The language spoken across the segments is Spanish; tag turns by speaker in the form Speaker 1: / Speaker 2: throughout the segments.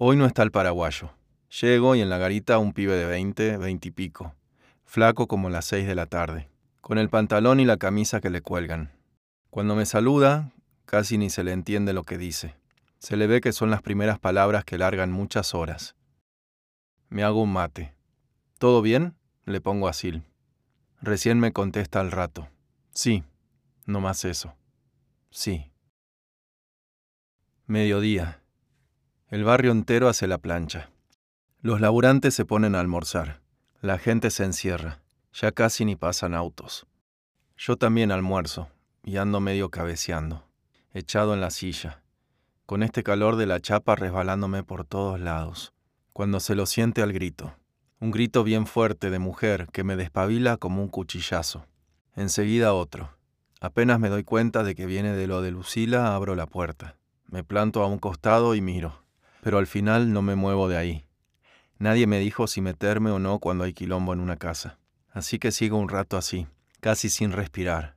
Speaker 1: Hoy no está el paraguayo. Llego y en la garita un pibe de 20, 20 y pico, flaco como las 6 de la tarde, con el pantalón y la camisa que le cuelgan. Cuando me saluda, casi ni se le entiende lo que dice. Se le ve que son las primeras palabras que largan muchas horas. Me hago un mate. ¿Todo bien? Le pongo a Sil. Recién me contesta al rato. Sí, no más eso. Sí. Mediodía. El barrio entero hace la plancha. Los laburantes se ponen a almorzar. La gente se encierra. Ya casi ni pasan autos. Yo también almuerzo y ando medio cabeceando, echado en la silla, con este calor de la chapa resbalándome por todos lados. Cuando se lo siente al grito. Un grito bien fuerte de mujer que me despabila como un cuchillazo. Enseguida otro. Apenas me doy cuenta de que viene de lo de Lucila, abro la puerta. Me planto a un costado y miro. Pero al final no me muevo de ahí. Nadie me dijo si meterme o no cuando hay quilombo en una casa. Así que sigo un rato así, casi sin respirar,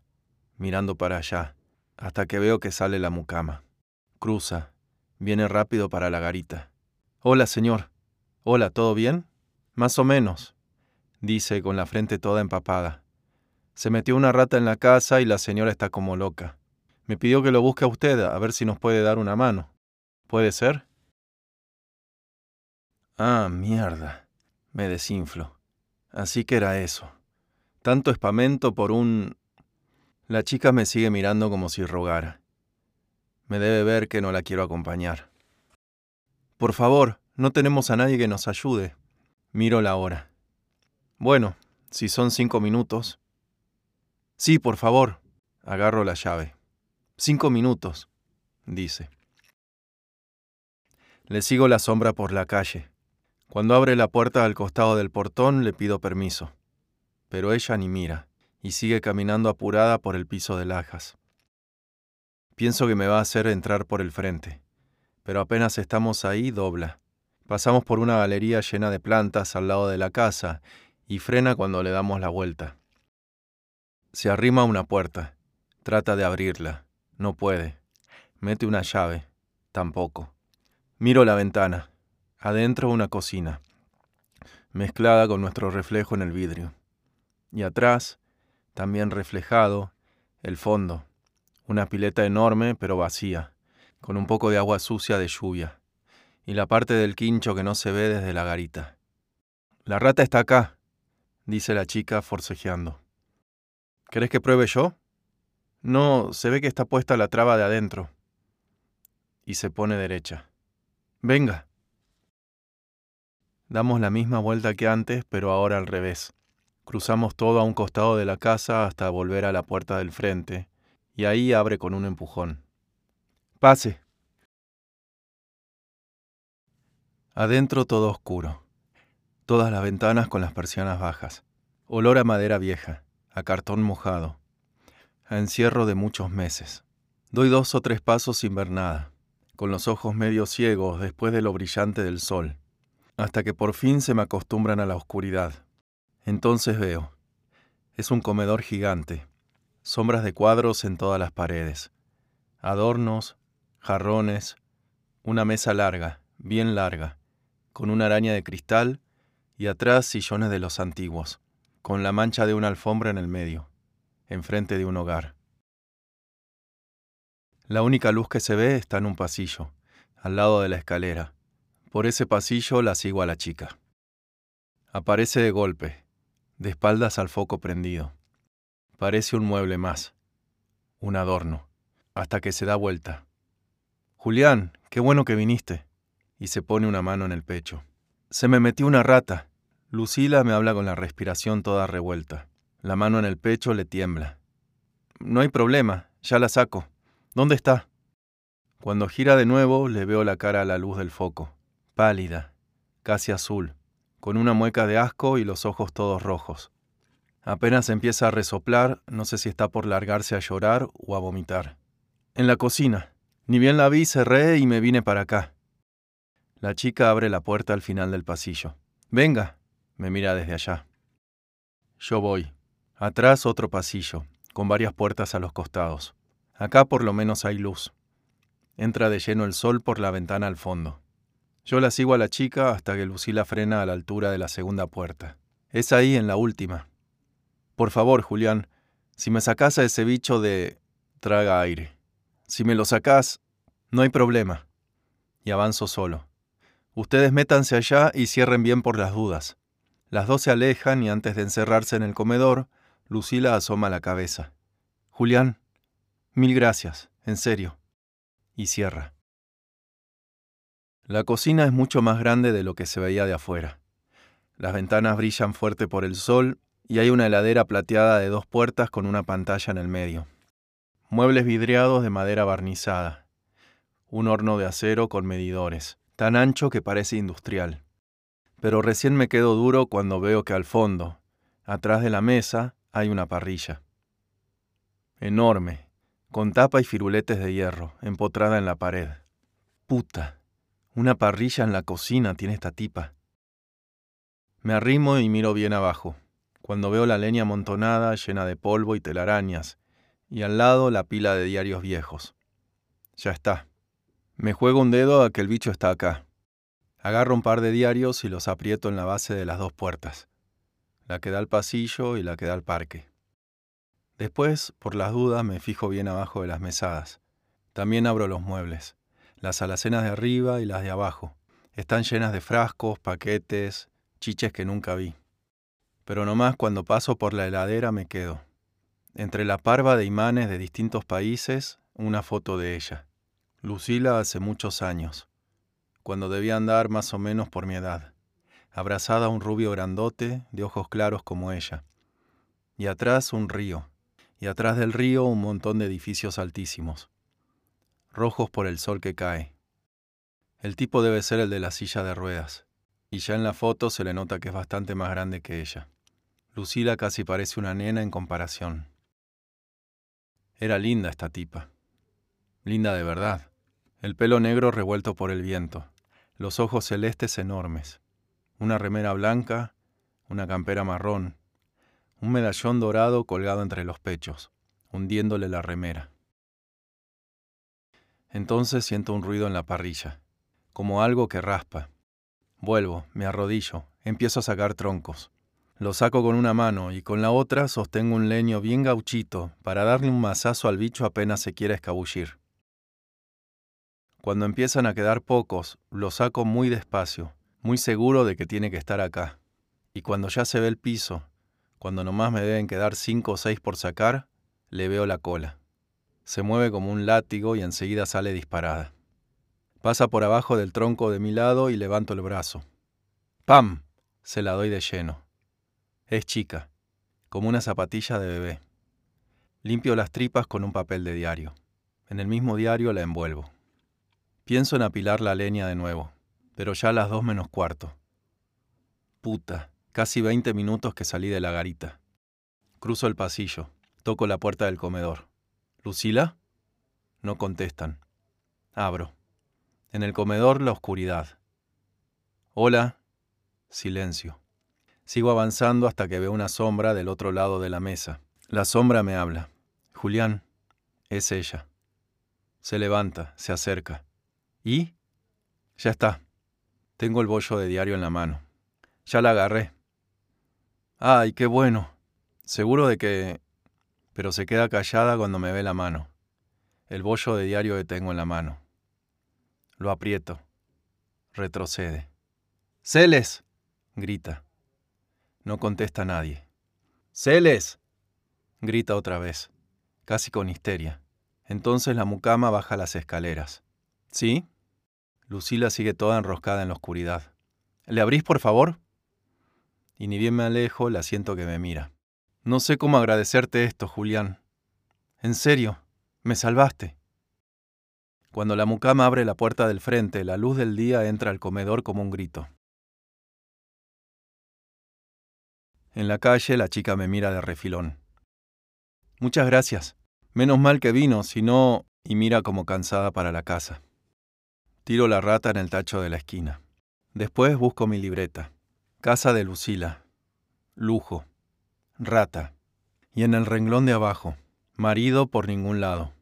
Speaker 1: mirando para allá, hasta que veo que sale la mucama. Cruza, viene rápido para la garita. Hola, señor. Hola, ¿todo bien? Más o menos, dice con la frente toda empapada. Se metió una rata en la casa y la señora está como loca. Me pidió que lo busque a usted, a ver si nos puede dar una mano. ¿Puede ser? Ah, mierda. Me desinflo. Así que era eso. Tanto espamento por un... La chica me sigue mirando como si rogara. Me debe ver que no la quiero acompañar. Por favor, no tenemos a nadie que nos ayude. Miro la hora. Bueno, si son cinco minutos. Sí, por favor. Agarro la llave. Cinco minutos, dice. Le sigo la sombra por la calle. Cuando abre la puerta al costado del portón le pido permiso, pero ella ni mira y sigue caminando apurada por el piso de lajas. Pienso que me va a hacer entrar por el frente, pero apenas estamos ahí dobla. Pasamos por una galería llena de plantas al lado de la casa y frena cuando le damos la vuelta. Se arrima a una puerta, trata de abrirla, no puede. Mete una llave, tampoco. Miro la ventana, Adentro una cocina, mezclada con nuestro reflejo en el vidrio. Y atrás, también reflejado, el fondo, una pileta enorme pero vacía, con un poco de agua sucia de lluvia, y la parte del quincho que no se ve desde la garita. La rata está acá, dice la chica forcejeando. ¿Querés que pruebe yo? No, se ve que está puesta la traba de adentro. Y se pone derecha. Venga. Damos la misma vuelta que antes, pero ahora al revés. Cruzamos todo a un costado de la casa hasta volver a la puerta del frente, y ahí abre con un empujón. Pase. Adentro todo oscuro. Todas las ventanas con las persianas bajas. Olor a madera vieja, a cartón mojado, a encierro de muchos meses. Doy dos o tres pasos sin ver nada, con los ojos medio ciegos después de lo brillante del sol hasta que por fin se me acostumbran a la oscuridad. Entonces veo. Es un comedor gigante, sombras de cuadros en todas las paredes, adornos, jarrones, una mesa larga, bien larga, con una araña de cristal y atrás sillones de los antiguos, con la mancha de una alfombra en el medio, enfrente de un hogar. La única luz que se ve está en un pasillo, al lado de la escalera, por ese pasillo la sigo a la chica. Aparece de golpe, de espaldas al foco prendido. Parece un mueble más, un adorno, hasta que se da vuelta. Julián, qué bueno que viniste. Y se pone una mano en el pecho. Se me metió una rata. Lucila me habla con la respiración toda revuelta. La mano en el pecho le tiembla. No hay problema, ya la saco. ¿Dónde está? Cuando gira de nuevo le veo la cara a la luz del foco pálida, casi azul, con una mueca de asco y los ojos todos rojos. Apenas empieza a resoplar, no sé si está por largarse a llorar o a vomitar. En la cocina. Ni bien la vi, cerré y me vine para acá. La chica abre la puerta al final del pasillo. Venga, me mira desde allá. Yo voy. Atrás otro pasillo, con varias puertas a los costados. Acá por lo menos hay luz. Entra de lleno el sol por la ventana al fondo. Yo la sigo a la chica hasta que Lucila frena a la altura de la segunda puerta. Es ahí en la última. Por favor, Julián, si me sacás a ese bicho de... traga aire. Si me lo sacás, no hay problema. Y avanzo solo. Ustedes métanse allá y cierren bien por las dudas. Las dos se alejan y antes de encerrarse en el comedor, Lucila asoma la cabeza. Julián, mil gracias, en serio. Y cierra. La cocina es mucho más grande de lo que se veía de afuera. Las ventanas brillan fuerte por el sol y hay una heladera plateada de dos puertas con una pantalla en el medio. Muebles vidriados de madera barnizada. Un horno de acero con medidores, tan ancho que parece industrial. Pero recién me quedo duro cuando veo que al fondo, atrás de la mesa, hay una parrilla. Enorme, con tapa y firuletes de hierro, empotrada en la pared. Puta, una parrilla en la cocina tiene esta tipa. Me arrimo y miro bien abajo, cuando veo la leña amontonada llena de polvo y telarañas, y al lado la pila de diarios viejos. Ya está. Me juego un dedo a que el bicho está acá. Agarro un par de diarios y los aprieto en la base de las dos puertas, la que da al pasillo y la que da al parque. Después, por las dudas, me fijo bien abajo de las mesadas. También abro los muebles. Las alacenas de arriba y las de abajo. Están llenas de frascos, paquetes, chiches que nunca vi. Pero nomás cuando paso por la heladera me quedo. Entre la parva de imanes de distintos países, una foto de ella. Lucila hace muchos años, cuando debía andar más o menos por mi edad, abrazada a un rubio grandote de ojos claros como ella. Y atrás un río, y atrás del río un montón de edificios altísimos rojos por el sol que cae. El tipo debe ser el de la silla de ruedas, y ya en la foto se le nota que es bastante más grande que ella. Lucila casi parece una nena en comparación. Era linda esta tipa. Linda de verdad. El pelo negro revuelto por el viento, los ojos celestes enormes, una remera blanca, una campera marrón, un medallón dorado colgado entre los pechos, hundiéndole la remera. Entonces siento un ruido en la parrilla, como algo que raspa. Vuelvo, me arrodillo, empiezo a sacar troncos. Lo saco con una mano y con la otra sostengo un leño bien gauchito para darle un mazazo al bicho apenas se quiera escabullir. Cuando empiezan a quedar pocos, lo saco muy despacio, muy seguro de que tiene que estar acá. Y cuando ya se ve el piso, cuando nomás me deben quedar cinco o seis por sacar, le veo la cola. Se mueve como un látigo y enseguida sale disparada. Pasa por abajo del tronco de mi lado y levanto el brazo. ¡Pam! Se la doy de lleno. Es chica, como una zapatilla de bebé. Limpio las tripas con un papel de diario. En el mismo diario la envuelvo. Pienso en apilar la leña de nuevo, pero ya a las dos menos cuarto. Puta, casi veinte minutos que salí de la garita. Cruzo el pasillo, toco la puerta del comedor. ¿Lucila? No contestan. Abro. En el comedor la oscuridad. Hola. Silencio. Sigo avanzando hasta que veo una sombra del otro lado de la mesa. La sombra me habla. Julián. Es ella. Se levanta, se acerca. ¿Y? Ya está. Tengo el bollo de diario en la mano. Ya la agarré. Ay, qué bueno. Seguro de que pero se queda callada cuando me ve la mano, el bollo de diario que tengo en la mano. Lo aprieto. Retrocede. ¡Celes! grita. No contesta nadie. ¡Celes! grita otra vez, casi con histeria. Entonces la mucama baja las escaleras. ¿Sí? Lucila sigue toda enroscada en la oscuridad. ¿Le abrís, por favor? Y ni bien me alejo, la siento que me mira. No sé cómo agradecerte esto, Julián. En serio, me salvaste. Cuando la mucama abre la puerta del frente, la luz del día entra al comedor como un grito. En la calle la chica me mira de refilón. Muchas gracias. Menos mal que vino, si no... y mira como cansada para la casa. Tiro la rata en el tacho de la esquina. Después busco mi libreta. Casa de Lucila. Lujo rata. Y en el renglón de abajo, marido por ningún lado.